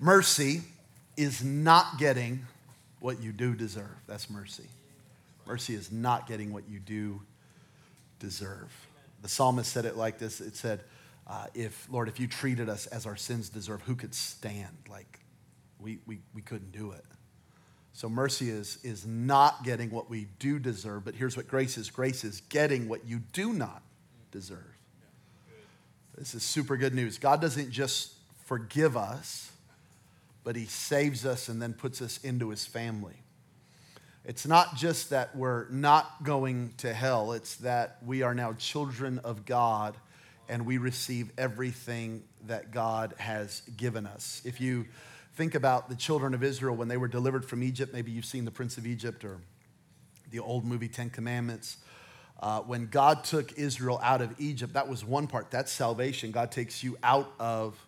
Mercy is not getting what you do deserve. That's mercy. Mercy is not getting what you do deserve. The psalmist said it like this it said, uh, if, Lord, if you treated us as our sins deserve, who could stand? Like, we, we, we couldn't do it. So mercy is, is not getting what we do deserve, but here's what grace is grace is getting what you do not deserve. This is super good news. God doesn't just forgive us, but He saves us and then puts us into His family. It's not just that we're not going to hell, it's that we are now children of God and we receive everything that God has given us. If you think about the children of Israel when they were delivered from Egypt, maybe you've seen The Prince of Egypt or the old movie Ten Commandments. Uh, when God took Israel out of Egypt, that was one part. That's salvation. God takes you out of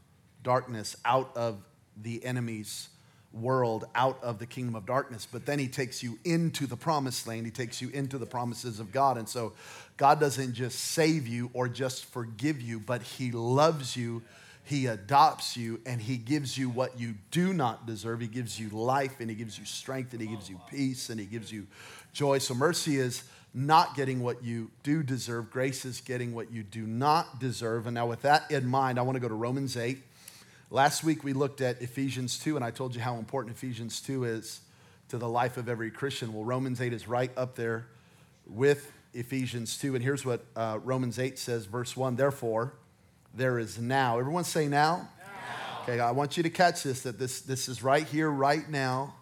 darkness, out of the enemy's world, out of the kingdom of darkness. But then he takes you into the promised land. He takes you into the promises of God. And so God doesn't just save you or just forgive you, but he loves you. He adopts you and he gives you what you do not deserve. He gives you life and he gives you strength and he gives you peace and he gives you joy. So mercy is not getting what you do deserve. Grace is getting what you do not deserve. And now, with that in mind, I want to go to Romans 8. Last week we looked at Ephesians 2, and I told you how important Ephesians 2 is to the life of every Christian. Well, Romans 8 is right up there with Ephesians 2. And here's what uh, Romans 8 says, verse 1 Therefore, there is now. Everyone say now? now. Okay, I want you to catch this that this, this is right here, right now.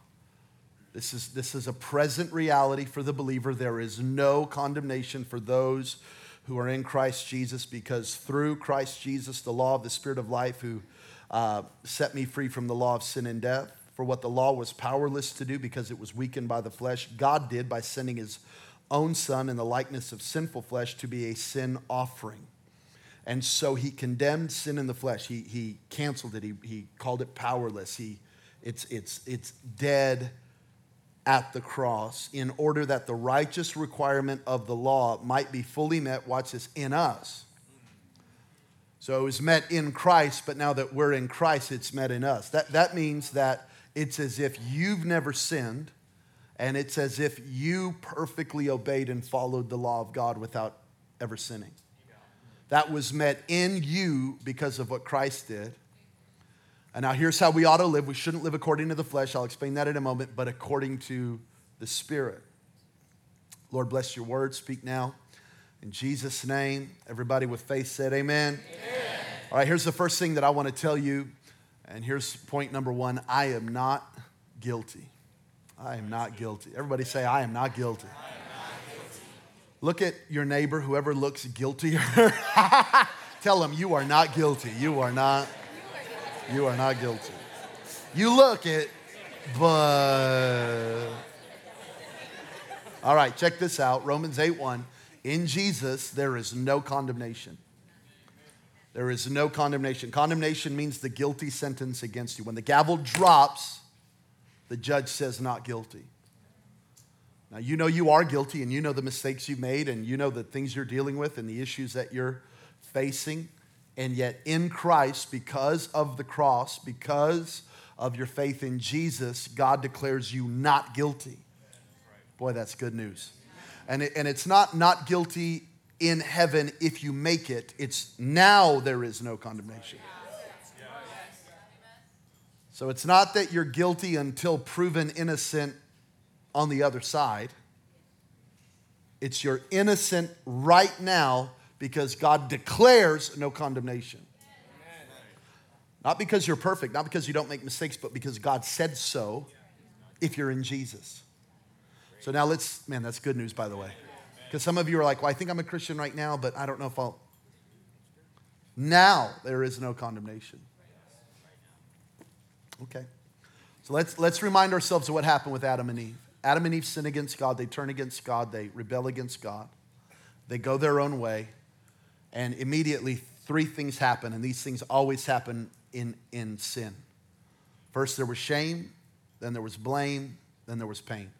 This is, this is a present reality for the believer. There is no condemnation for those who are in Christ Jesus because through Christ Jesus, the law of the Spirit of life, who uh, set me free from the law of sin and death, for what the law was powerless to do because it was weakened by the flesh, God did by sending his own son in the likeness of sinful flesh to be a sin offering. And so he condemned sin in the flesh. He, he canceled it. He, he called it powerless. He, it's, it's, it's dead at the cross in order that the righteous requirement of the law might be fully met, watch this, in us. So it was met in Christ, but now that we're in Christ, it's met in us. That, that means that it's as if you've never sinned, and it's as if you perfectly obeyed and followed the law of God without ever sinning. That was met in you because of what Christ did. And now here's how we ought to live. We shouldn't live according to the flesh. I'll explain that in a moment, but according to the Spirit. Lord, bless your word. Speak now. In Jesus' name, everybody with faith said, Amen. amen. All right, here's the first thing that I want to tell you. And here's point number one I am not guilty. I am not guilty. Everybody say, I am not guilty. Am not guilty. Look at your neighbor, whoever looks guiltier. Tell them, you are not guilty. You are not you are not guilty. You look it, but. All right, check this out Romans 8 1. In Jesus, there is no condemnation. There is no condemnation. Condemnation means the guilty sentence against you. When the gavel drops, the judge says not guilty. Now, you know you are guilty and you know the mistakes you've made and you know the things you're dealing with and the issues that you're facing. And yet, in Christ, because of the cross, because of your faith in Jesus, God declares you not guilty. Boy, that's good news. And, it, and it's not not guilty in heaven if you make it, it's now there is no condemnation. So it's not that you're guilty until proven innocent on the other side. It's you're innocent right now because God declares no condemnation. Not because you're perfect, not because you don't make mistakes, but because God said so if you're in Jesus. So now let's, man, that's good news, by the way. Because some of you are like, well, I think I'm a Christian right now, but I don't know if I'll. Now there is no condemnation. Okay. So let's, let's remind ourselves of what happened with Adam and Eve. Adam and Eve sin against God, they turn against God, they rebel against God, they go their own way. And immediately, three things happen, and these things always happen in, in sin. First, there was shame, then there was blame, then there was pain.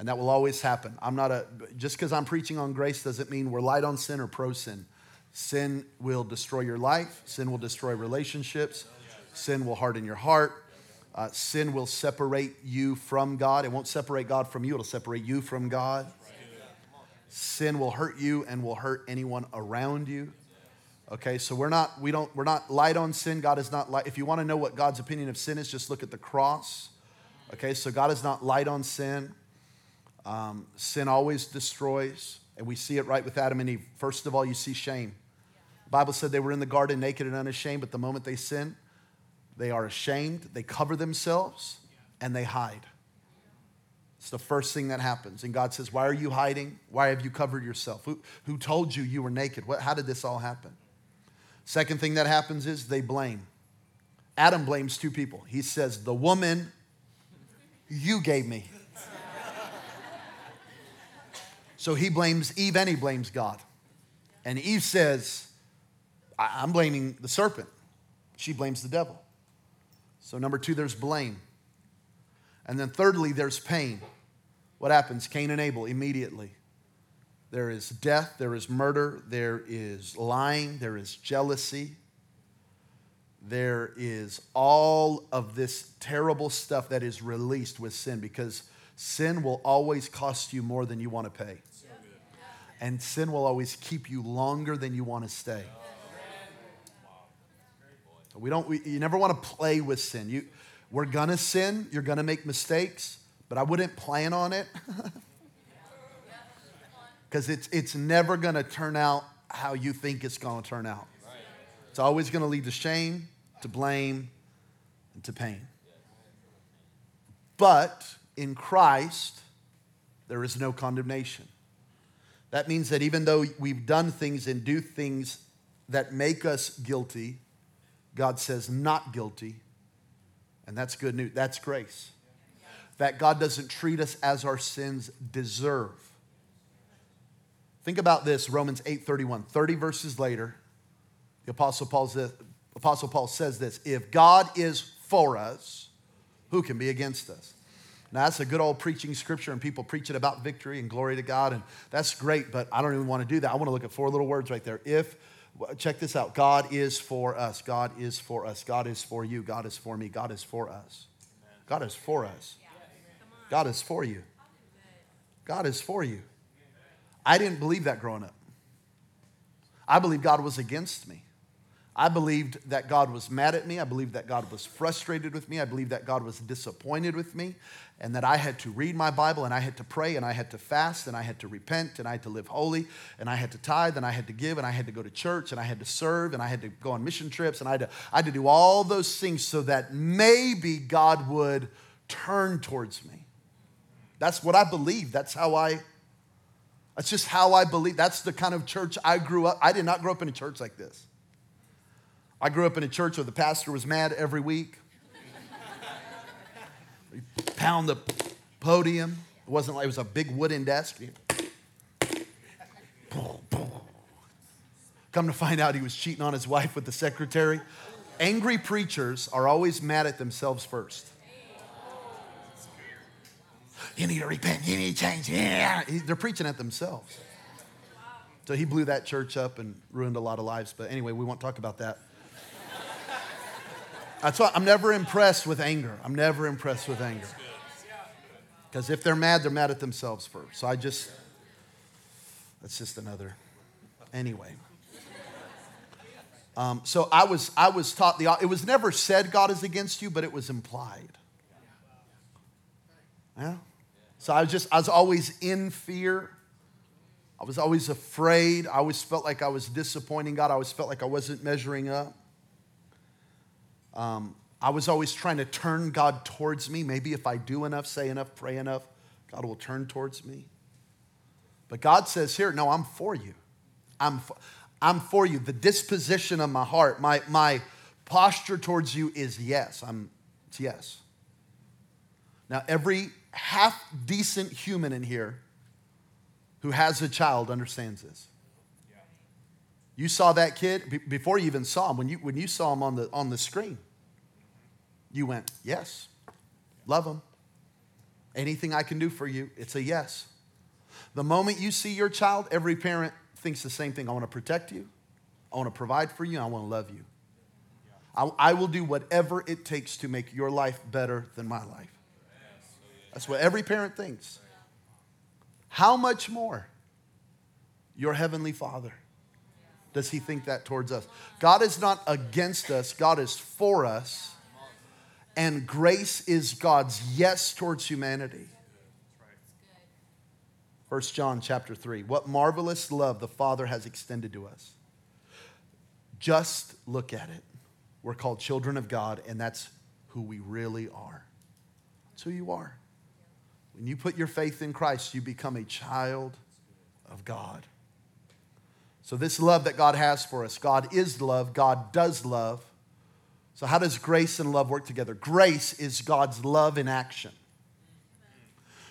And that will always happen. I'm not a, just because I'm preaching on grace doesn't mean we're light on sin or pro sin. Sin will destroy your life, sin will destroy relationships, Sin will harden your heart. Uh, sin will separate you from God. It won't separate God from you, it'll separate you from God. Sin will hurt you and will hurt anyone around you. Okay, so we're not, we don't, we're not light on sin. God is not light. If you want to know what God's opinion of sin is, just look at the cross. Okay, so God is not light on sin. Um, sin always destroys, and we see it right with Adam and Eve. First of all, you see shame. The Bible said they were in the garden naked and unashamed, but the moment they sin, they are ashamed, they cover themselves, and they hide. It's the first thing that happens. And God says, Why are you hiding? Why have you covered yourself? Who, who told you you were naked? What, how did this all happen? Second thing that happens is they blame. Adam blames two people. He says, The woman you gave me. So he blames Eve and he blames God. And Eve says, I'm blaming the serpent. She blames the devil. So, number two, there's blame. And then, thirdly, there's pain. What happens? Cain and Abel immediately. There is death, there is murder, there is lying, there is jealousy, there is all of this terrible stuff that is released with sin because sin will always cost you more than you want to pay. And sin will always keep you longer than you want to stay. We don't, we, you never want to play with sin. You, we're gonna sin, you're gonna make mistakes, but I wouldn't plan on it. Because it's, it's never gonna turn out how you think it's gonna turn out. It's always gonna lead to shame, to blame, and to pain. But in Christ, there is no condemnation. That means that even though we've done things and do things that make us guilty, God says not guilty, and that's good news. That's grace. That God doesn't treat us as our sins deserve. Think about this, Romans 8:31. 30 verses later, the Apostle Apostle Paul says this: if God is for us, who can be against us? Now, that's a good old preaching scripture, and people preach it about victory and glory to God, and that's great, but I don't even want to do that. I want to look at four little words right there. If Check this out God is for us. God is for us. God is for you. God is for me. God is for us. God is for us. God is for you. God is for you. I didn't believe that growing up. I believed God was against me. I believed that God was mad at me. I believed that God was frustrated with me. I believed that God was disappointed with me and that I had to read my Bible and I had to pray and I had to fast and I had to repent and I had to live holy and I had to tithe and I had to give and I had to go to church and I had to serve and I had to go on mission trips and I had to, I had to do all those things so that maybe God would turn towards me. That's what I believe. That's how I, that's just how I believe. That's the kind of church I grew up. I did not grow up in a church like this. I grew up in a church where the pastor was mad every week. He pound the podium. It wasn't like it was a big wooden desk. Come to find out he was cheating on his wife with the secretary. Angry preachers are always mad at themselves first. You need to repent. You need to change. Yeah. They're preaching at themselves. So he blew that church up and ruined a lot of lives. But anyway, we won't talk about that. That's why I'm never impressed with anger. I'm never impressed with anger. Because if they're mad, they're mad at themselves first. So I just, that's just another. Anyway. Um, so I was, I was taught the, it was never said God is against you, but it was implied. Yeah? So I was just, I was always in fear. I was always afraid. I always felt like I was disappointing God. I always felt like I wasn't measuring up. Um, I was always trying to turn God towards me. Maybe if I do enough, say enough, pray enough, God will turn towards me. But God says here, no, I'm for you. I'm, for, I'm for you. The disposition of my heart, my, my posture towards you is yes. I'm, it's yes. Now, every half decent human in here who has a child understands this. You saw that kid before you even saw him, when you, when you saw him on the, on the screen, you went, Yes, love him. Anything I can do for you, it's a yes. The moment you see your child, every parent thinks the same thing. I want to protect you, I want to provide for you, I want to love you. I, I will do whatever it takes to make your life better than my life. That's what every parent thinks. How much more your heavenly Father does he think that towards us? God is not against us, God is for us. And grace is God's yes towards humanity. 1 John chapter 3. What marvelous love the Father has extended to us. Just look at it. We're called children of God, and that's who we really are. That's who you are. When you put your faith in Christ, you become a child of God. So, this love that God has for us, God is love, God does love. So, how does grace and love work together? Grace is God's love in action.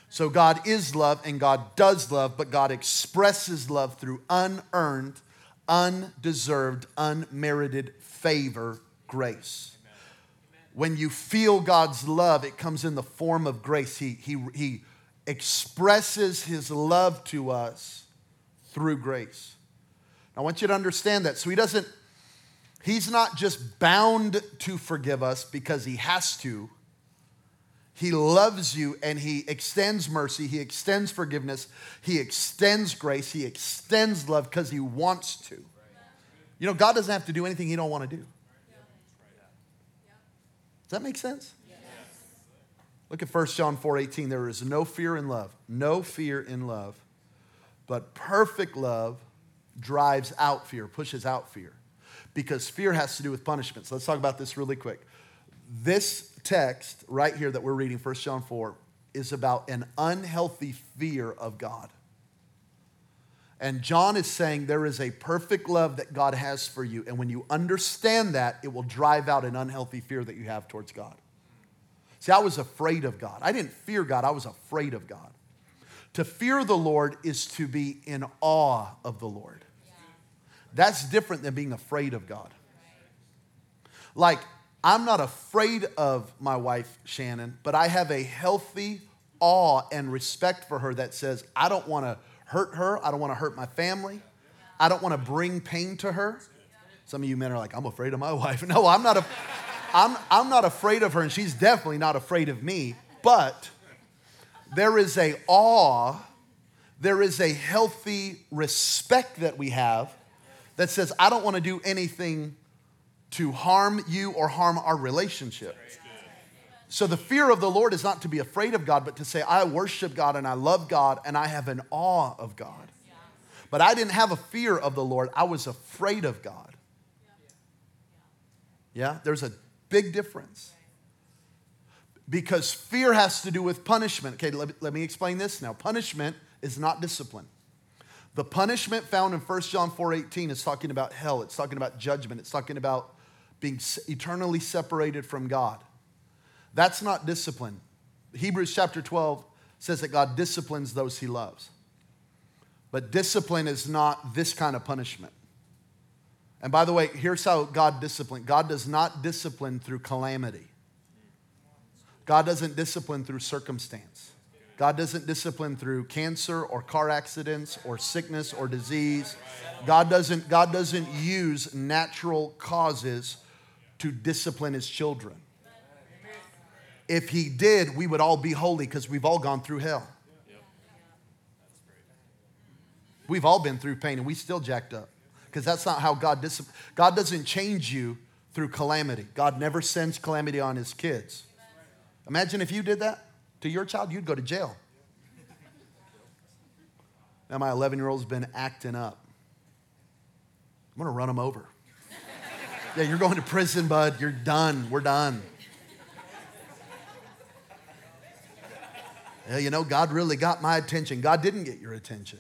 So, God is love and God does love, but God expresses love through unearned, undeserved, unmerited favor, grace. When you feel God's love, it comes in the form of grace. He, he, he expresses His love to us through grace. I want you to understand that. So He doesn't, He's not just bound to forgive us because He has to. He loves you and He extends mercy, He extends forgiveness, He extends grace, He extends love because He wants to. You know, God doesn't have to do anything He don't want to do. Does that make sense? Look at 1 John 4:18. There is no fear in love. No fear in love. But perfect love drives out fear, pushes out fear. Because fear has to do with punishment. So Let's talk about this really quick. This text right here that we're reading, 1 John 4, is about an unhealthy fear of God. And John is saying there is a perfect love that God has for you. And when you understand that, it will drive out an unhealthy fear that you have towards God. See, I was afraid of God. I didn't fear God, I was afraid of God. To fear the Lord is to be in awe of the Lord. That's different than being afraid of God. Like, I'm not afraid of my wife, Shannon, but I have a healthy awe and respect for her that says, I don't want to hurt her. I don't want to hurt my family. I don't want to bring pain to her. Some of you men are like, I'm afraid of my wife. No, I'm not, a, I'm, I'm not afraid of her, and she's definitely not afraid of me. But there is a awe, there is a healthy respect that we have that says, I don't want to do anything to harm you or harm our relationship. So the fear of the Lord is not to be afraid of God, but to say, I worship God and I love God and I have an awe of God. But I didn't have a fear of the Lord, I was afraid of God. Yeah, there's a big difference. Because fear has to do with punishment. Okay, let, me explain this now. Punishment is not discipline. The punishment found in 1 John 4:18 is talking about hell. It's talking about judgment. It's talking about being eternally separated from God. That's not discipline. Hebrews chapter 12 says that God disciplines those he loves. But discipline is not this kind of punishment. And by the way, here's how God disciplines God does not discipline through calamity, God doesn't discipline through circumstance. God doesn't discipline through cancer or car accidents or sickness or disease. God doesn't, God doesn't use natural causes to discipline his children. If he did, we would all be holy because we've all gone through hell. We've all been through pain and we still jacked up because that's not how God disciplines. God doesn't change you through calamity. God never sends calamity on his kids. Imagine if you did that to your child, you'd go to jail. Now, my 11 year old's been acting up. I'm to run him over. yeah, you're going to prison, bud. You're done. We're done. Yeah, you know, God really got my attention. God didn't get your attention.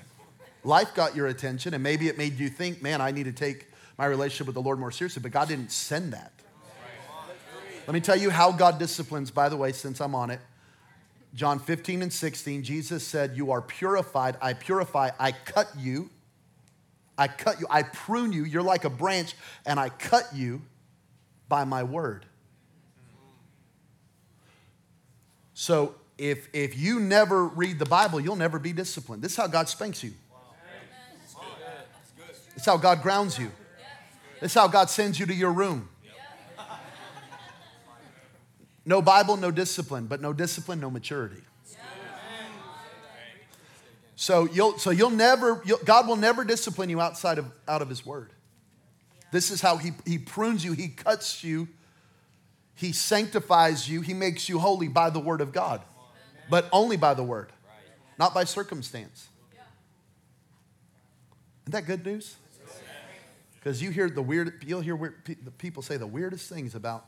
Life got your attention, and maybe it made you think, man, I need to take my relationship with the Lord more seriously, but God didn't send that. Let me tell you how God disciplines, by the way, since I'm on it. John 15 and 16, Jesus said, You are purified. I purify. I cut you. I cut you. I prune you. You're like a branch, and I cut you by my word. So if, if you never read the Bible, you'll never be disciplined. This is how God spanks you. It's how God grounds you. It's how God sends you to your room. No Bible, no discipline, but no discipline, no maturity. So you'll, so you'll never, you'll, God will never discipline you outside of, out of His Word. This is how he, he prunes you, He cuts you, He sanctifies you, He makes you holy by the Word of God, but only by the Word, not by circumstance. Isn't that good news? Because you hear the weird, you'll hear weird, people say the weirdest things about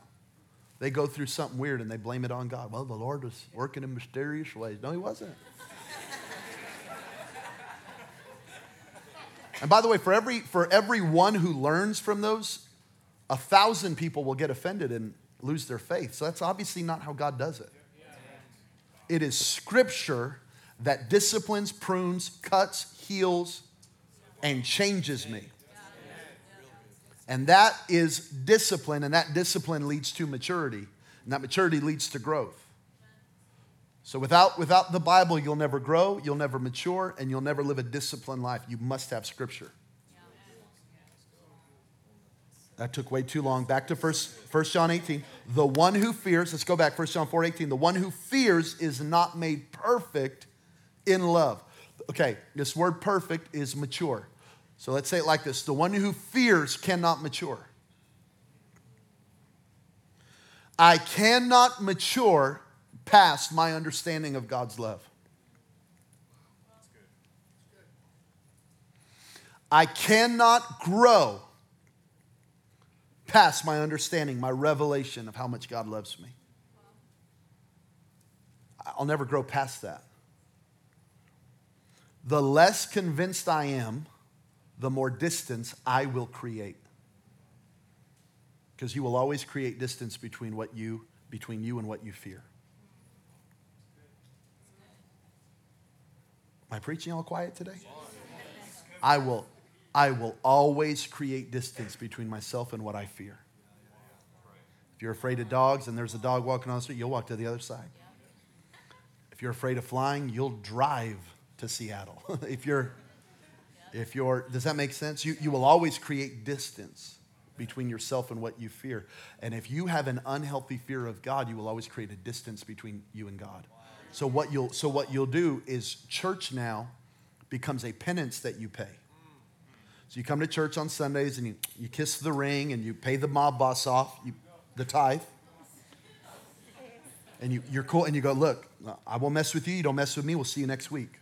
they go through something weird and they blame it on God. Well, the Lord was working in mysterious ways. No, He wasn't. And by the way, for every, for every one who learns from those, a thousand people will get offended and lose their faith. So that's obviously not how God does it. It is scripture that disciplines, prunes, cuts, heals, and changes me. And that is discipline, and that discipline leads to maturity, and that maturity leads to growth. So without, without the Bible, you'll never grow, you'll never mature, and you'll never live a disciplined life. You must have Scripture. That took way too long. Back to 1, 1 John 18. The one who fears, let's go back, 1 John 4 18. The one who fears is not made perfect in love. Okay, this word perfect is mature. So let's say it like this the one who fears cannot mature. I cannot mature past my understanding of God's love. I cannot grow past my understanding, my revelation of how much God loves me. I'll never grow past that. The less convinced I am, the more distance I will create. Because you will always create distance between what you between you and what you fear. Am I preaching all quiet today? I will, I will always create distance between myself and what I fear. If you're afraid of dogs and there's a dog walking on the street, you'll walk to the other side. If you're afraid of flying, you'll drive to Seattle. if you're, if you're, does that make sense? You, you will always create distance between yourself and what you fear. And if you have an unhealthy fear of God, you will always create a distance between you and God. So what you'll so what you'll do is church now becomes a penance that you pay. So you come to church on Sundays and you, you kiss the ring and you pay the mob boss off, you, the tithe. And you, you're cool and you go, look, I won't mess with you, you don't mess with me, we'll see you next week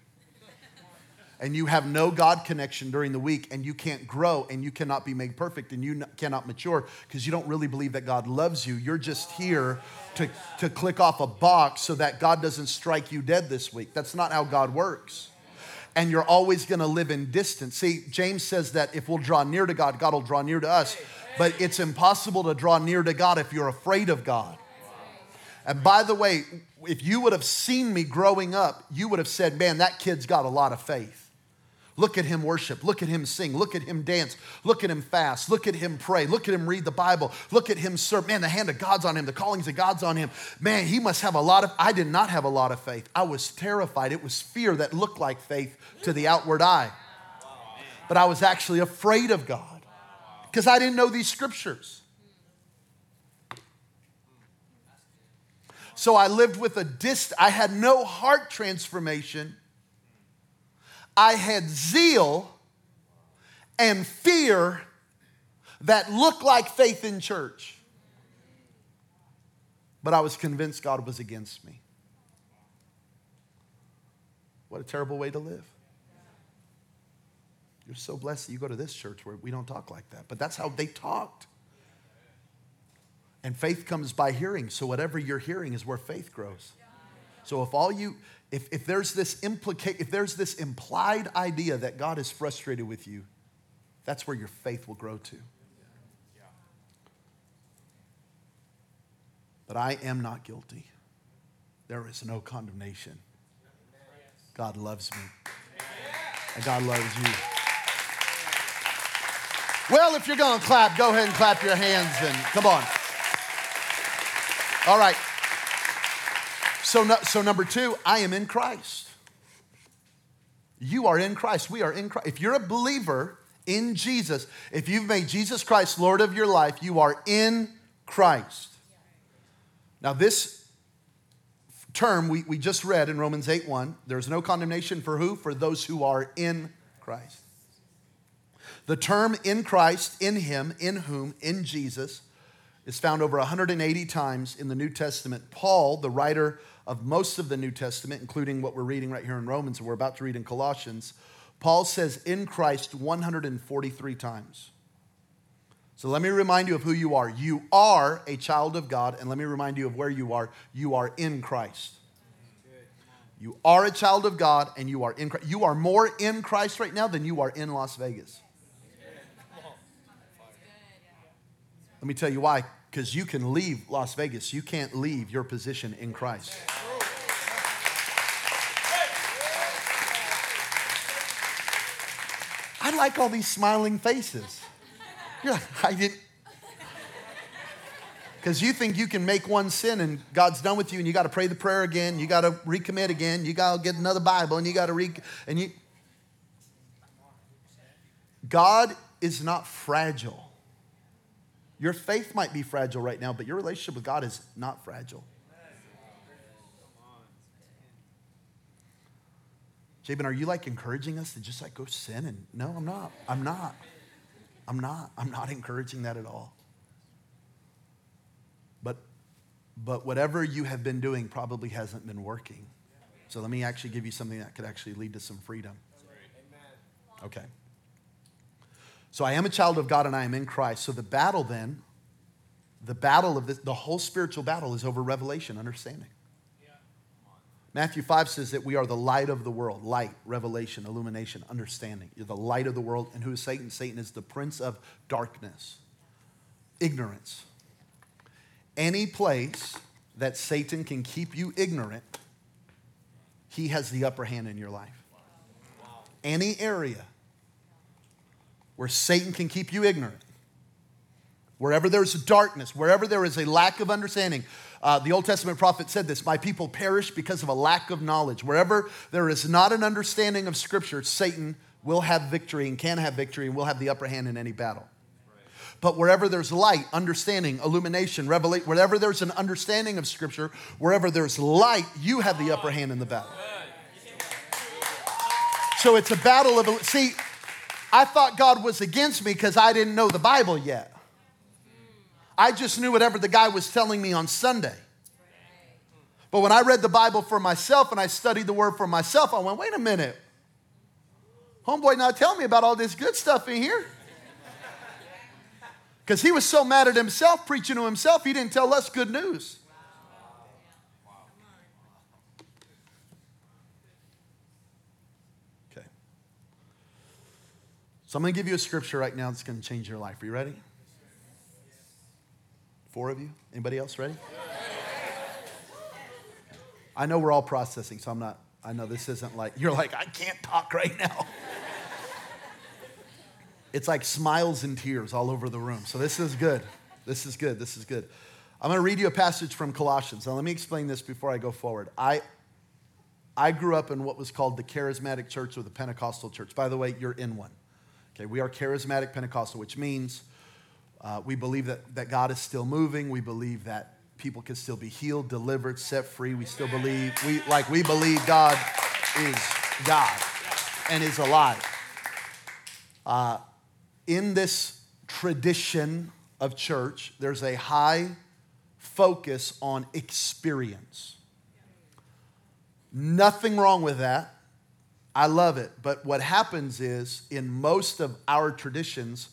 and you have no God connection during the week and you can't grow and you cannot be made perfect and you cannot mature because you don't really believe that God loves you. You're just here to, to click off a box so that God doesn't strike you dead this week. That's not how God works. And you're always going to live in distance. See, James says that if we'll draw near to God, God will draw near to us. But it's impossible to draw near to God if you're afraid of God. And by the way, if you would have seen me growing up, you would have said, man, that kid's got a lot of faith. Look at him worship. Look at him sing. Look at him dance. Look at him fast. Look at him pray. Look at him read the Bible. Look at him serve. Man, the hand of God's on him. The callings of God's on him. Man, he must have a lot of, I did not have a lot of faith. I was terrified. It was fear that looked like faith to the outward eye. But I was actually afraid of God because I didn't know these scriptures. So I lived with a dist. I had no heart transformation I had zeal and fear that looked like faith in church. But I was convinced God was against me. What a terrible way to live. You're so blessed that you go to this church where we don't talk like that. But that's how they talked. And faith comes by hearing. So whatever you're hearing is where faith grows. So if all you if, if there's this implica- if there's this implied idea that God is frustrated with you, that's where your faith will grow to. But I am not guilty. There is no condemnation. God loves me. And God loves you. Well, if you're going to clap, go ahead and clap your hands and come on. All right. So, no, so number two, I am in Christ. You are in Christ. We are in Christ. If you're a believer in Jesus, if you've made Jesus Christ Lord of your life, you are in Christ. Now, this term we, we just read in Romans 8 1, there's no condemnation for who? For those who are in Christ. The term in Christ, in Him, in whom, in Jesus, is found over 180 times in the New Testament. Paul, the writer of most of the New Testament, including what we're reading right here in Romans and we're about to read in Colossians, Paul says in Christ 143 times. So let me remind you of who you are. You are a child of God, and let me remind you of where you are. You are in Christ. You are a child of God, and you are in Christ. You are more in Christ right now than you are in Las Vegas. Let me tell you why. Because you can leave Las Vegas, you can't leave your position in Christ. I like all these smiling faces. You're like, I didn't. Because you think you can make one sin and God's done with you and you got to pray the prayer again, you got to recommit again, you got to get another Bible and you got to read, and you. God is not fragile. Your faith might be fragile right now, but your relationship with God is not fragile. Jabin, are you like encouraging us to just like go sin? And no, I'm not. I'm not. I'm not. I'm not encouraging that at all. But, but whatever you have been doing probably hasn't been working. So let me actually give you something that could actually lead to some freedom. Okay. So I am a child of God and I am in Christ. So the battle then, the battle of this, the whole spiritual battle is over revelation, understanding. Matthew 5 says that we are the light of the world light, revelation, illumination, understanding. You're the light of the world. And who is Satan? Satan is the prince of darkness, ignorance. Any place that Satan can keep you ignorant, he has the upper hand in your life. Any area where Satan can keep you ignorant, wherever there's darkness, wherever there is a lack of understanding, uh, the Old Testament prophet said this My people perish because of a lack of knowledge. Wherever there is not an understanding of Scripture, Satan will have victory and can have victory and will have the upper hand in any battle. But wherever there's light, understanding, illumination, revelation, wherever there's an understanding of Scripture, wherever there's light, you have the upper hand in the battle. So it's a battle of, see, I thought God was against me because I didn't know the Bible yet. I just knew whatever the guy was telling me on Sunday. But when I read the Bible for myself and I studied the word for myself, I went, wait a minute. Homeboy, now tell me about all this good stuff in here. Because he was so mad at himself, preaching to himself, he didn't tell us good news. So I'm going to give you a scripture right now that's going to change your life. Are you ready? Four of you? Anybody else ready? I know we're all processing, so I'm not, I know this isn't like, you're like, I can't talk right now. it's like smiles and tears all over the room. So this is good. This is good. This is good. I'm going to read you a passage from Colossians. Now, let me explain this before I go forward. I, I grew up in what was called the charismatic church or the Pentecostal church. By the way, you're in one. Okay, we are charismatic Pentecostal, which means uh, we believe that, that God is still moving. We believe that people can still be healed, delivered, set free. We still believe, we, like we believe God is God and is alive. Uh, in this tradition of church, there's a high focus on experience. Nothing wrong with that. I love it. But what happens is, in most of our traditions,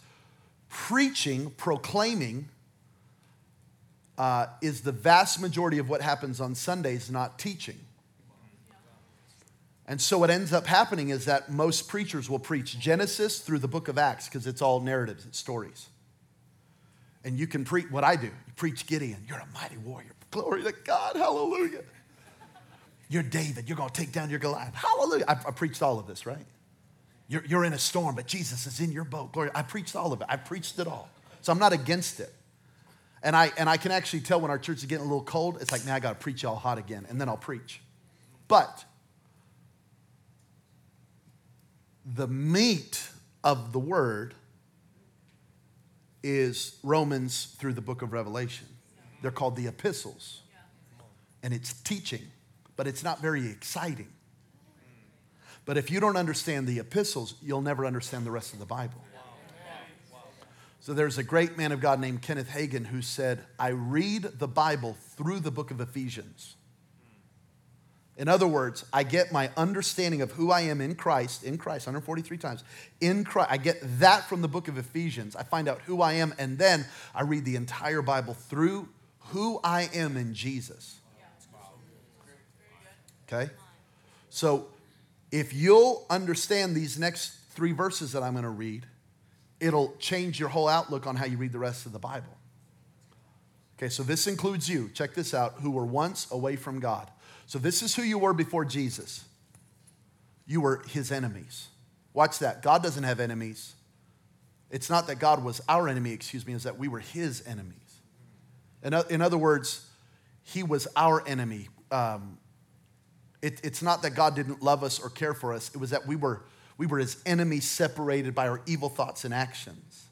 preaching, proclaiming, uh, is the vast majority of what happens on Sundays, not teaching. And so what ends up happening is that most preachers will preach Genesis through the book of Acts because it's all narratives, it's stories. And you can preach what I do. You preach Gideon, you're a mighty warrior. Glory to God, hallelujah. You're David, you're going to take down your Goliath. Hallelujah. I, I preached all of this, right? You're, you're in a storm, but Jesus is in your boat. Glory. I preached all of it. I preached it all. So I'm not against it. And I, and I can actually tell when our church is getting a little cold, it's like, man, I got to preach y'all hot again, and then I'll preach. But the meat of the word is Romans through the book of Revelation. They're called the epistles. and it's teaching, but it's not very exciting. But if you don't understand the epistles, you'll never understand the rest of the Bible. So there's a great man of God named Kenneth Hagin who said, I read the Bible through the book of Ephesians. In other words, I get my understanding of who I am in Christ, in Christ, 143 times. In Christ, I get that from the book of Ephesians. I find out who I am, and then I read the entire Bible through who I am in Jesus. Okay? So if you'll understand these next three verses that I'm going to read, it'll change your whole outlook on how you read the rest of the Bible. Okay, so this includes you. Check this out who were once away from God. So, this is who you were before Jesus. You were his enemies. Watch that. God doesn't have enemies. It's not that God was our enemy, excuse me, is that we were his enemies. In, in other words, he was our enemy. Um, it, it's not that God didn't love us or care for us, it was that we were, we were his enemies separated by our evil thoughts and actions.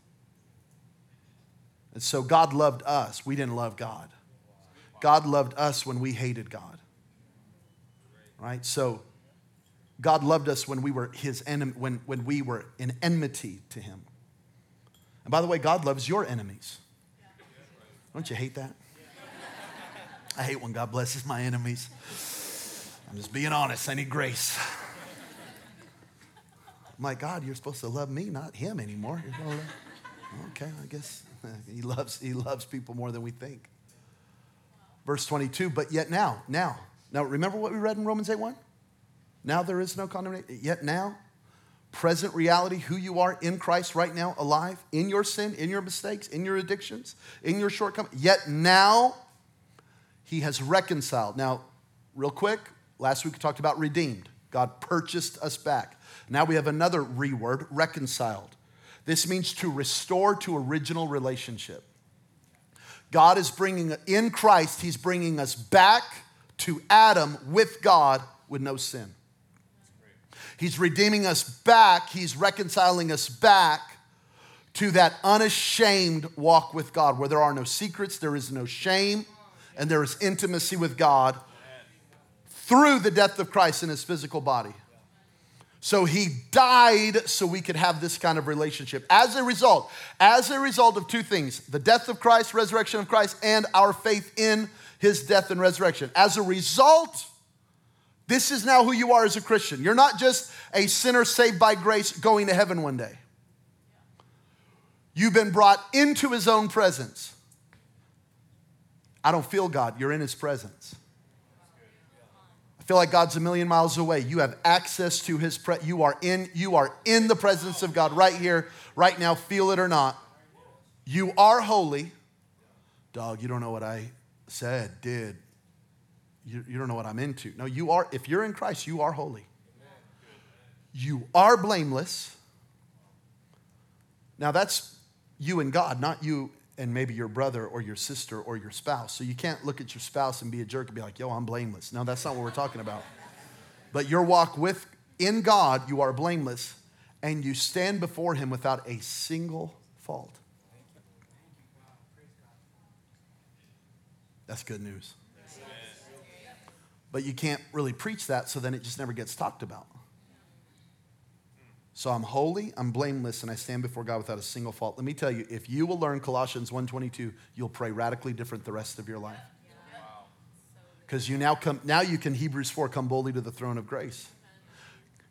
And so God loved us. We didn't love God. God loved us when we hated God right? So God loved us when we were his enemy, when, when we were in enmity to him. And by the way, God loves your enemies. Don't you hate that? I hate when God blesses my enemies. I'm just being honest. I need grace. I'm God, you're supposed to love me, not him anymore. Okay, I guess he loves, he loves people more than we think. Verse 22, but yet now, now, now, remember what we read in Romans 8 1? Now there is no condemnation. Yet now, present reality, who you are in Christ right now, alive, in your sin, in your mistakes, in your addictions, in your shortcomings. Yet now, he has reconciled. Now, real quick, last week we talked about redeemed. God purchased us back. Now we have another reword, reconciled. This means to restore to original relationship. God is bringing, in Christ, He's bringing us back to Adam with God with no sin. He's redeeming us back, He's reconciling us back to that unashamed walk with God where there are no secrets, there is no shame, and there is intimacy with God through the death of Christ in His physical body. So he died so we could have this kind of relationship. As a result, as a result of two things the death of Christ, resurrection of Christ, and our faith in his death and resurrection. As a result, this is now who you are as a Christian. You're not just a sinner saved by grace going to heaven one day. You've been brought into his own presence. I don't feel God, you're in his presence. Feel like God's a million miles away. You have access to his pre- you are in you are in the presence of God right here, right now, feel it or not. You are holy. Dog, you don't know what I said, did, you, you don't know what I'm into. No, you are, if you're in Christ, you are holy. You are blameless. Now that's you and God, not you and maybe your brother or your sister or your spouse. So you can't look at your spouse and be a jerk and be like, yo, I'm blameless. No, that's not what we're talking about. But your walk with in God, you are blameless, and you stand before him without a single fault. That's good news. But you can't really preach that, so then it just never gets talked about. So I'm holy, I'm blameless, and I stand before God without a single fault. Let me tell you, if you will learn Colossians 1:22, you'll pray radically different the rest of your life. Because you now come now you can Hebrews 4 come boldly to the throne of grace.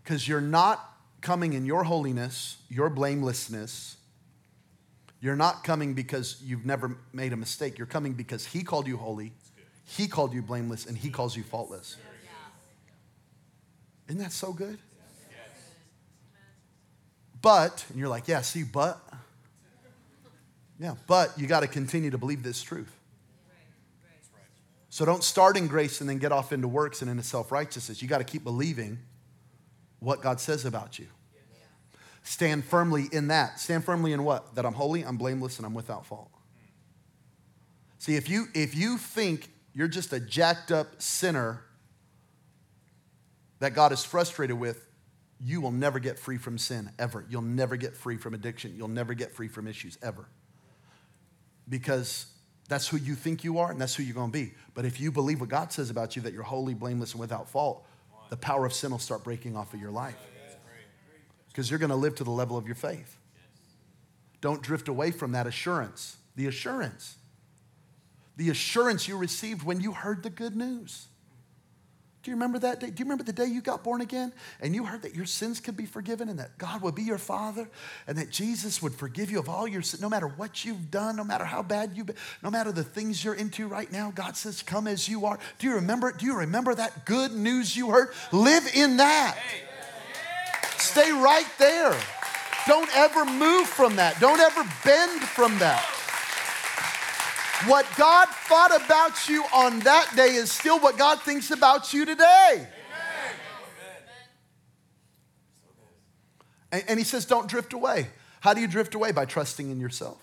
Because you're not coming in your holiness, your blamelessness, you're not coming because you've never made a mistake. You're coming because He called you holy, He called you blameless, and He calls you faultless. Isn't that so good? But, and you're like, yeah, see, but. Yeah, but you got to continue to believe this truth. So don't start in grace and then get off into works and into self righteousness. You got to keep believing what God says about you. Stand firmly in that. Stand firmly in what? That I'm holy, I'm blameless, and I'm without fault. See, if you if you think you're just a jacked up sinner that God is frustrated with, you will never get free from sin ever. You'll never get free from addiction. You'll never get free from issues ever. Because That's who you think you are, and that's who you're going to be. But if you believe what God says about you, that you're holy, blameless, and without fault, the power of sin will start breaking off of your life. Because you're going to live to the level of your faith. Don't drift away from that assurance. The assurance. The assurance you received when you heard the good news. Do you remember that day? Do you remember the day you got born again and you heard that your sins could be forgiven and that God would be your father and that Jesus would forgive you of all your sins, no matter what you've done, no matter how bad you've been, no matter the things you're into right now? God says, Come as you are. Do you remember it? Do you remember that good news you heard? Live in that. Stay right there. Don't ever move from that. Don't ever bend from that. What God thought about you on that day is still what God thinks about you today. And, and he says, don't drift away. How do you drift away? By trusting in yourself.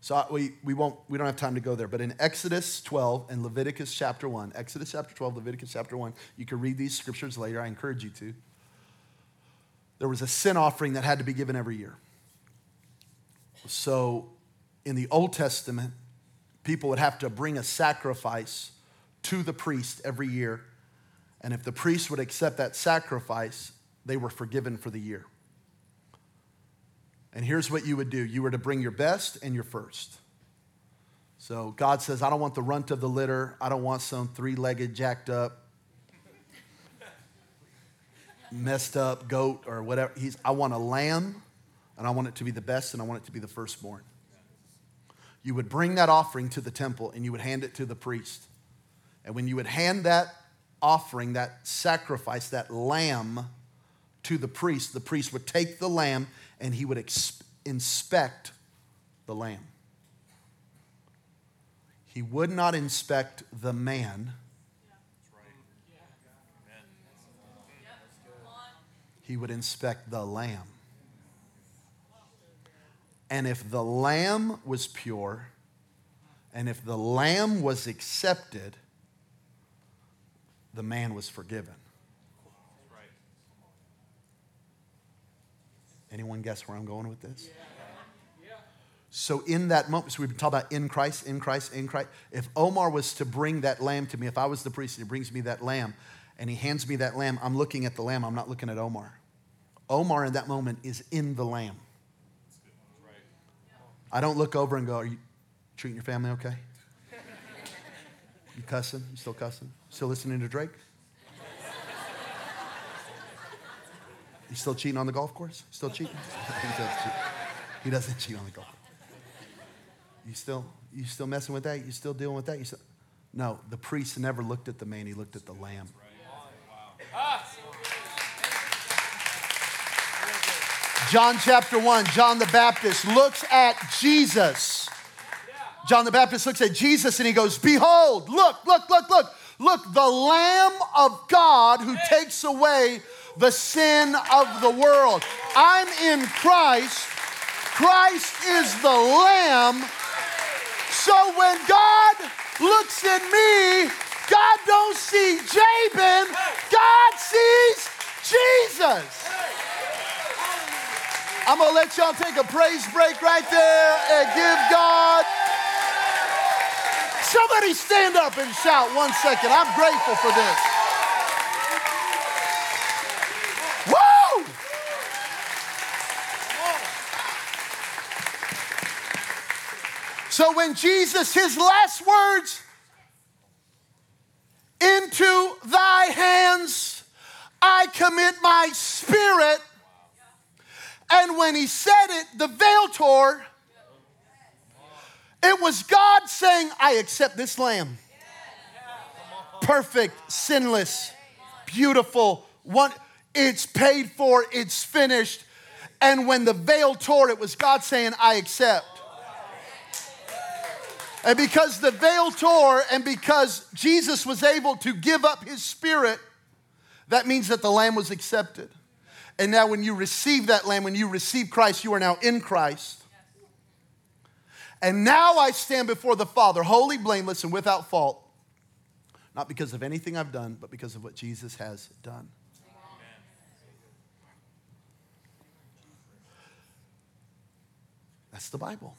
So we, we, won't, we don't have time to go there, but in Exodus 12 and Leviticus chapter 1, Exodus chapter 12, Leviticus chapter 1, you can read these scriptures later. I encourage you to. There was a sin offering that had to be given every year. So in the Old Testament, people would have to bring a sacrifice to the priest every year. And if the priest would accept that sacrifice, they were forgiven for the year. And here's what you would do you were to bring your best and your first. So God says, I don't want the runt of the litter. I don't want some three legged, jacked up, messed up goat or whatever. He's, I want a lamb and I want it to be the best, and I want it to be the firstborn. You would bring that offering to the temple and you would hand it to the priest. And when you would hand that offering, that sacrifice, that lamb to the priest, the priest would take the lamb and he would inspect the lamb. He would not inspect the man. He would inspect the lamb. And if the lamb was pure, and if the lamb was accepted, the man was forgiven. Anyone guess where I'm going with this? So, in that moment, so we've been talking about in Christ, in Christ, in Christ. If Omar was to bring that lamb to me, if I was the priest and he brings me that lamb and he hands me that lamb, I'm looking at the lamb, I'm not looking at Omar. Omar in that moment is in the lamb. I don't look over and go, Are you treating your family okay? You cussing? You still cussing? Still listening to Drake? You still cheating on the golf course? Still cheating? he, does cheat. he doesn't cheat on the golf course. You still, you still messing with that? You still dealing with that? You still... No, the priest never looked at the man, he looked at the lamb. John chapter 1, John the Baptist looks at Jesus. John the Baptist looks at Jesus and he goes, Behold, look, look, look, look, look, the Lamb of God who takes away the sin of the world. I'm in Christ. Christ is the Lamb. So when God looks at me, God don't see Jabin, God sees Jesus. I'm going to let y'all take a praise break right there and give God. Somebody stand up and shout one second. I'm grateful for this. Woo! So when Jesus, his last words, into thy hands I commit my spirit and when he said it, the veil tore. It was God saying, I accept this lamb. Perfect, sinless, beautiful, one it's paid for, it's finished. And when the veil tore, it was God saying, I accept. And because the veil tore and because Jesus was able to give up his spirit, that means that the lamb was accepted. And now, when you receive that lamb, when you receive Christ, you are now in Christ. And now I stand before the Father, holy, blameless, and without fault, not because of anything I've done, but because of what Jesus has done. That's the Bible.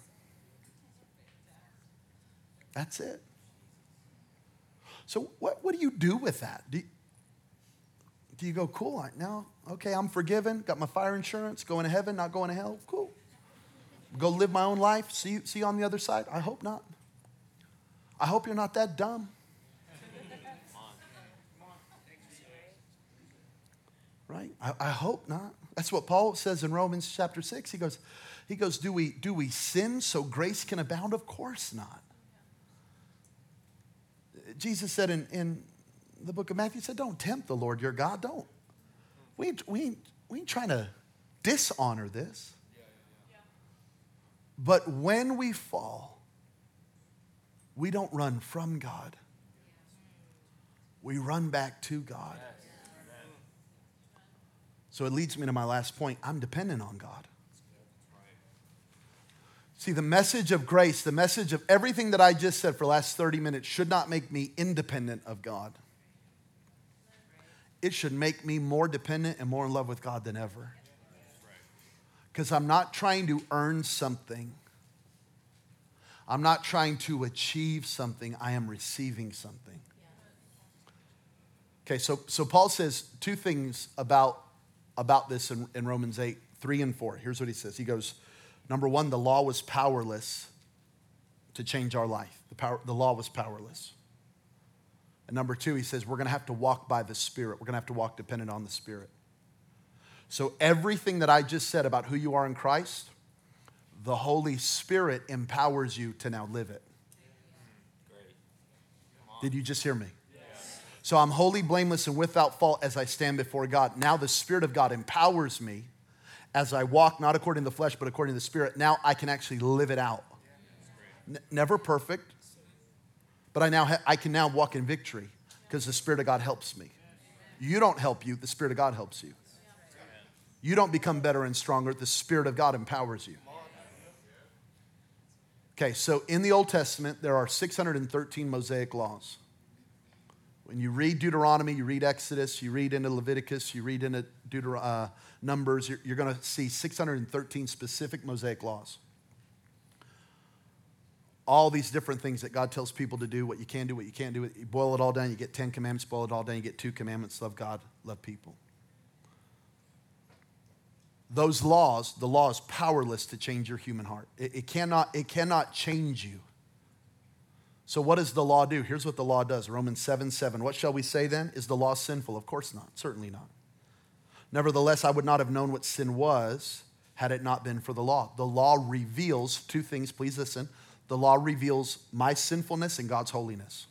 That's it. So, what, what do you do with that? Do you, do you go, cool, I, okay, I'm forgiven, got my fire insurance, going to heaven, not going to hell? Cool. Go live my own life, see, you, see you on the other side? I hope not. I hope you're not that dumb. Right? I, I hope not. That's what Paul says in Romans chapter 6. He goes, he goes, do we, do we sin so grace can abound? Of course not. Jesus said in, in the book of Matthew, said, Don't tempt the Lord your God. Don't. We ain't, we ain't, we ain't trying to dishonor this. But when we fall, we don't run from God, we run back to God. So it leads me to my last point I'm dependent on God. See, the message of grace, the message of everything that I just said for the last 30 minutes should not make me independent of God. It should make me more dependent and more in love with God than ever. Because I'm not trying to earn something, I'm not trying to achieve something, I am receiving something. Okay, so, so Paul says two things about, about this in, in Romans 8, 3 and 4. Here's what he says. He goes, Number one, the law was powerless to change our life. The, power, the law was powerless. And number two, he says, we're going to have to walk by the Spirit. We're going to have to walk dependent on the Spirit. So, everything that I just said about who you are in Christ, the Holy Spirit empowers you to now live it. Great. Did you just hear me? So, I'm holy, blameless, and without fault as I stand before God. Now, the Spirit of God empowers me as I walk not according to the flesh, but according to the Spirit, now I can actually live it out. N- never perfect, but I now ha- I can now walk in victory because the Spirit of God helps me. You don't help you, the Spirit of God helps you. You don't become better and stronger, the Spirit of God empowers you. Okay, so in the Old Testament, there are 613 Mosaic laws. When you read Deuteronomy, you read Exodus, you read into Leviticus, you read into Deuter- uh, Numbers, you're, you're going to see 613 specific Mosaic laws. All these different things that God tells people to do, what you can do, what you can't do. You boil it all down, you get 10 commandments, boil it all down, you get two commandments love God, love people. Those laws, the law is powerless to change your human heart. It, it, cannot, it cannot change you. So, what does the law do? Here's what the law does Romans 7 7. What shall we say then? Is the law sinful? Of course not. Certainly not. Nevertheless, I would not have known what sin was had it not been for the law. The law reveals two things, please listen. The law reveals my sinfulness and God's holiness.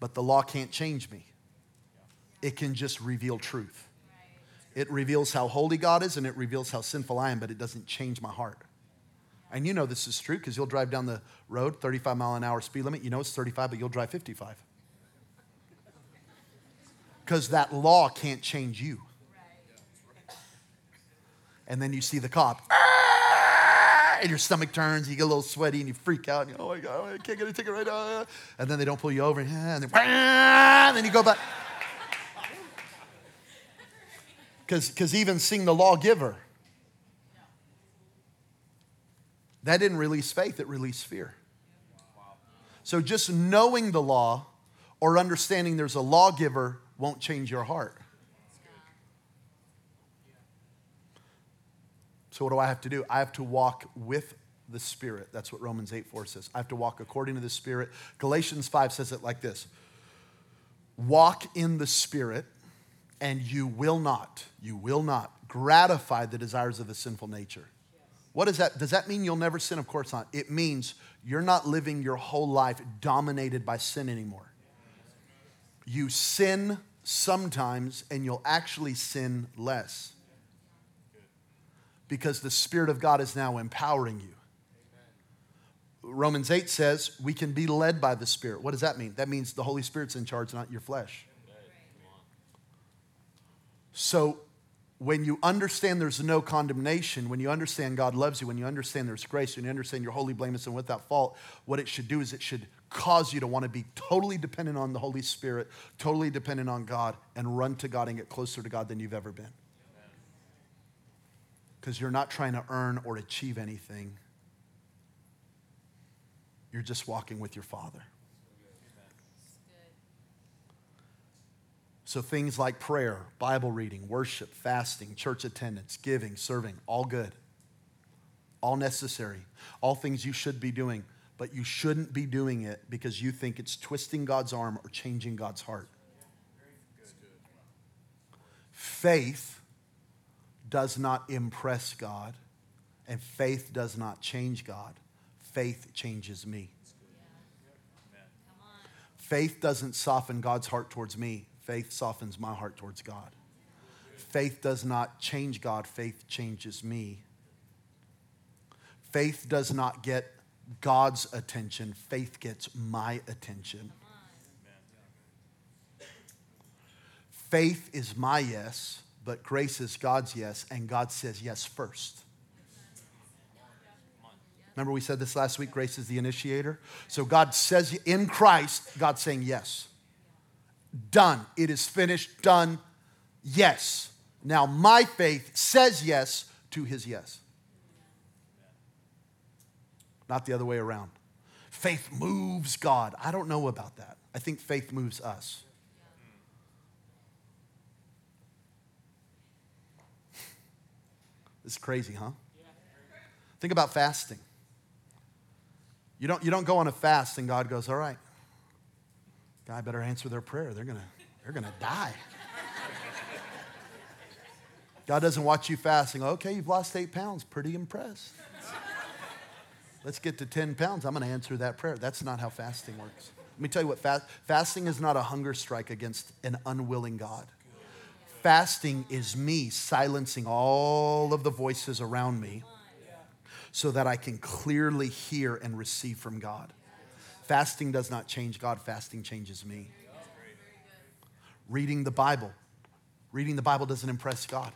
But the law can't change me, it can just reveal truth. It reveals how holy God is and it reveals how sinful I am, but it doesn't change my heart. And you know this is true because you'll drive down the road, 35 mile an hour speed limit. You know it's 35, but you'll drive 55. Because that law can't change you and then you see the cop! And your stomach turns, you get a little sweaty, and you freak out, and you oh my God, I can't get a ticket right now. And then they don't pull you over, and then, and then you go back. Because even seeing the lawgiver, that didn't release faith, it released fear. So just knowing the law or understanding there's a lawgiver won't change your heart. So, what do I have to do? I have to walk with the Spirit. That's what Romans 8 4 says. I have to walk according to the Spirit. Galatians 5 says it like this Walk in the Spirit, and you will not, you will not gratify the desires of the sinful nature. What does that? Does that mean you'll never sin? Of course not. It means you're not living your whole life dominated by sin anymore. You sin sometimes, and you'll actually sin less because the Spirit of God is now empowering you. Romans 8 says we can be led by the Spirit. What does that mean? That means the Holy Spirit's in charge, not your flesh. So, when you understand there's no condemnation, when you understand God loves you, when you understand there's grace, when you understand you're holy, blameless, and without fault, what it should do is it should cause you to want to be totally dependent on the Holy Spirit, totally dependent on God, and run to God and get closer to God than you've ever been. Because you're not trying to earn or achieve anything. You're just walking with your Father. So things like prayer, Bible reading, worship, fasting, church attendance, giving, serving, all good. All necessary. All things you should be doing, but you shouldn't be doing it because you think it's twisting God's arm or changing God's heart. Faith does not impress God, and faith does not change God. Faith changes me. Faith doesn't soften God's heart towards me. Faith softens my heart towards God. Faith does not change God, faith changes me. Faith does not get God's attention, faith gets my attention. Faith is my yes, but grace is God's yes, and God says yes first. Remember, we said this last week grace is the initiator? So God says in Christ, God's saying yes. Done. It is finished. Done. Yes. Now, my faith says yes to his yes. Not the other way around. Faith moves God. I don't know about that. I think faith moves us. Is crazy, huh? Think about fasting. You don't, you don't go on a fast and God goes, all right, guy better answer their prayer. They're gonna, they're gonna die. God doesn't watch you fasting. Okay, you've lost eight pounds. Pretty impressed. Let's get to 10 pounds. I'm going to answer that prayer. That's not how fasting works. Let me tell you what fast, fasting is not a hunger strike against an unwilling God. Fasting is me silencing all of the voices around me so that I can clearly hear and receive from God. Fasting does not change God, fasting changes me. Reading the Bible. Reading the Bible doesn't impress God.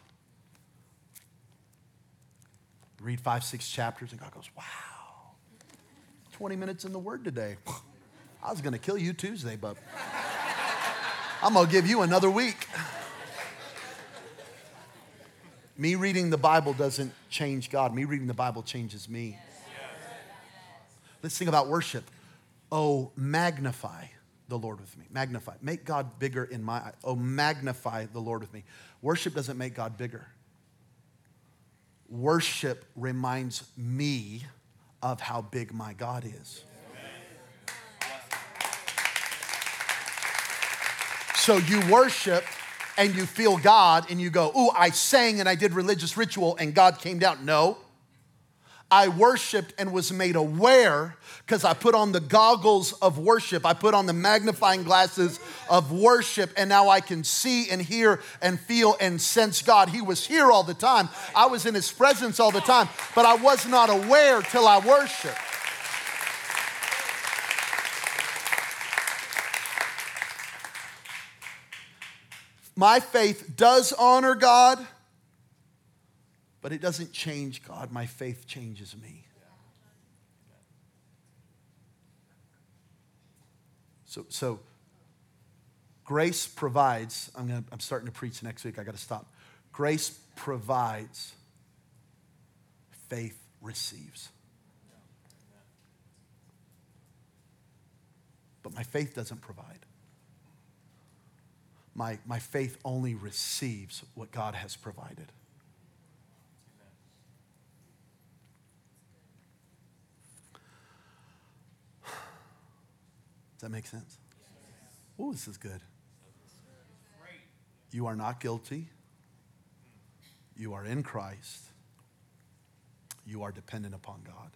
Read five, six chapters, and God goes, Wow, 20 minutes in the Word today. I was going to kill you Tuesday, but I'm going to give you another week. Me reading the Bible doesn't change God. Me reading the Bible changes me. Let's think about worship. Oh, magnify the Lord with me. Magnify. Make God bigger in my. Oh, magnify the Lord with me. Worship doesn't make God bigger. Worship reminds me of how big my God is. So you worship and you feel God and you go, Ooh, I sang and I did religious ritual and God came down. No. I worshiped and was made aware because I put on the goggles of worship. I put on the magnifying glasses of worship, and now I can see and hear and feel and sense God. He was here all the time. I was in His presence all the time, but I was not aware till I worshiped. My faith does honor God, but it doesn't change God. My faith changes me. So, so grace provides. I'm, gonna, I'm starting to preach next week. I got to stop. Grace provides, faith receives. But my faith doesn't provide my, my faith only receives what God has provided. Does that make sense? Oh, this is good. You are not guilty. You are in Christ. You are dependent upon God.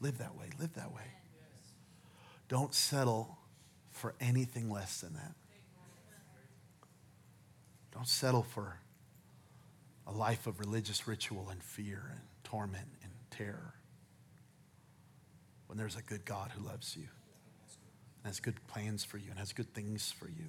Live that way. Live that way. Don't settle for anything less than that. Don't settle for a life of religious ritual and fear and torment and terror when there's a good God who loves you and has good plans for you and has good things for you.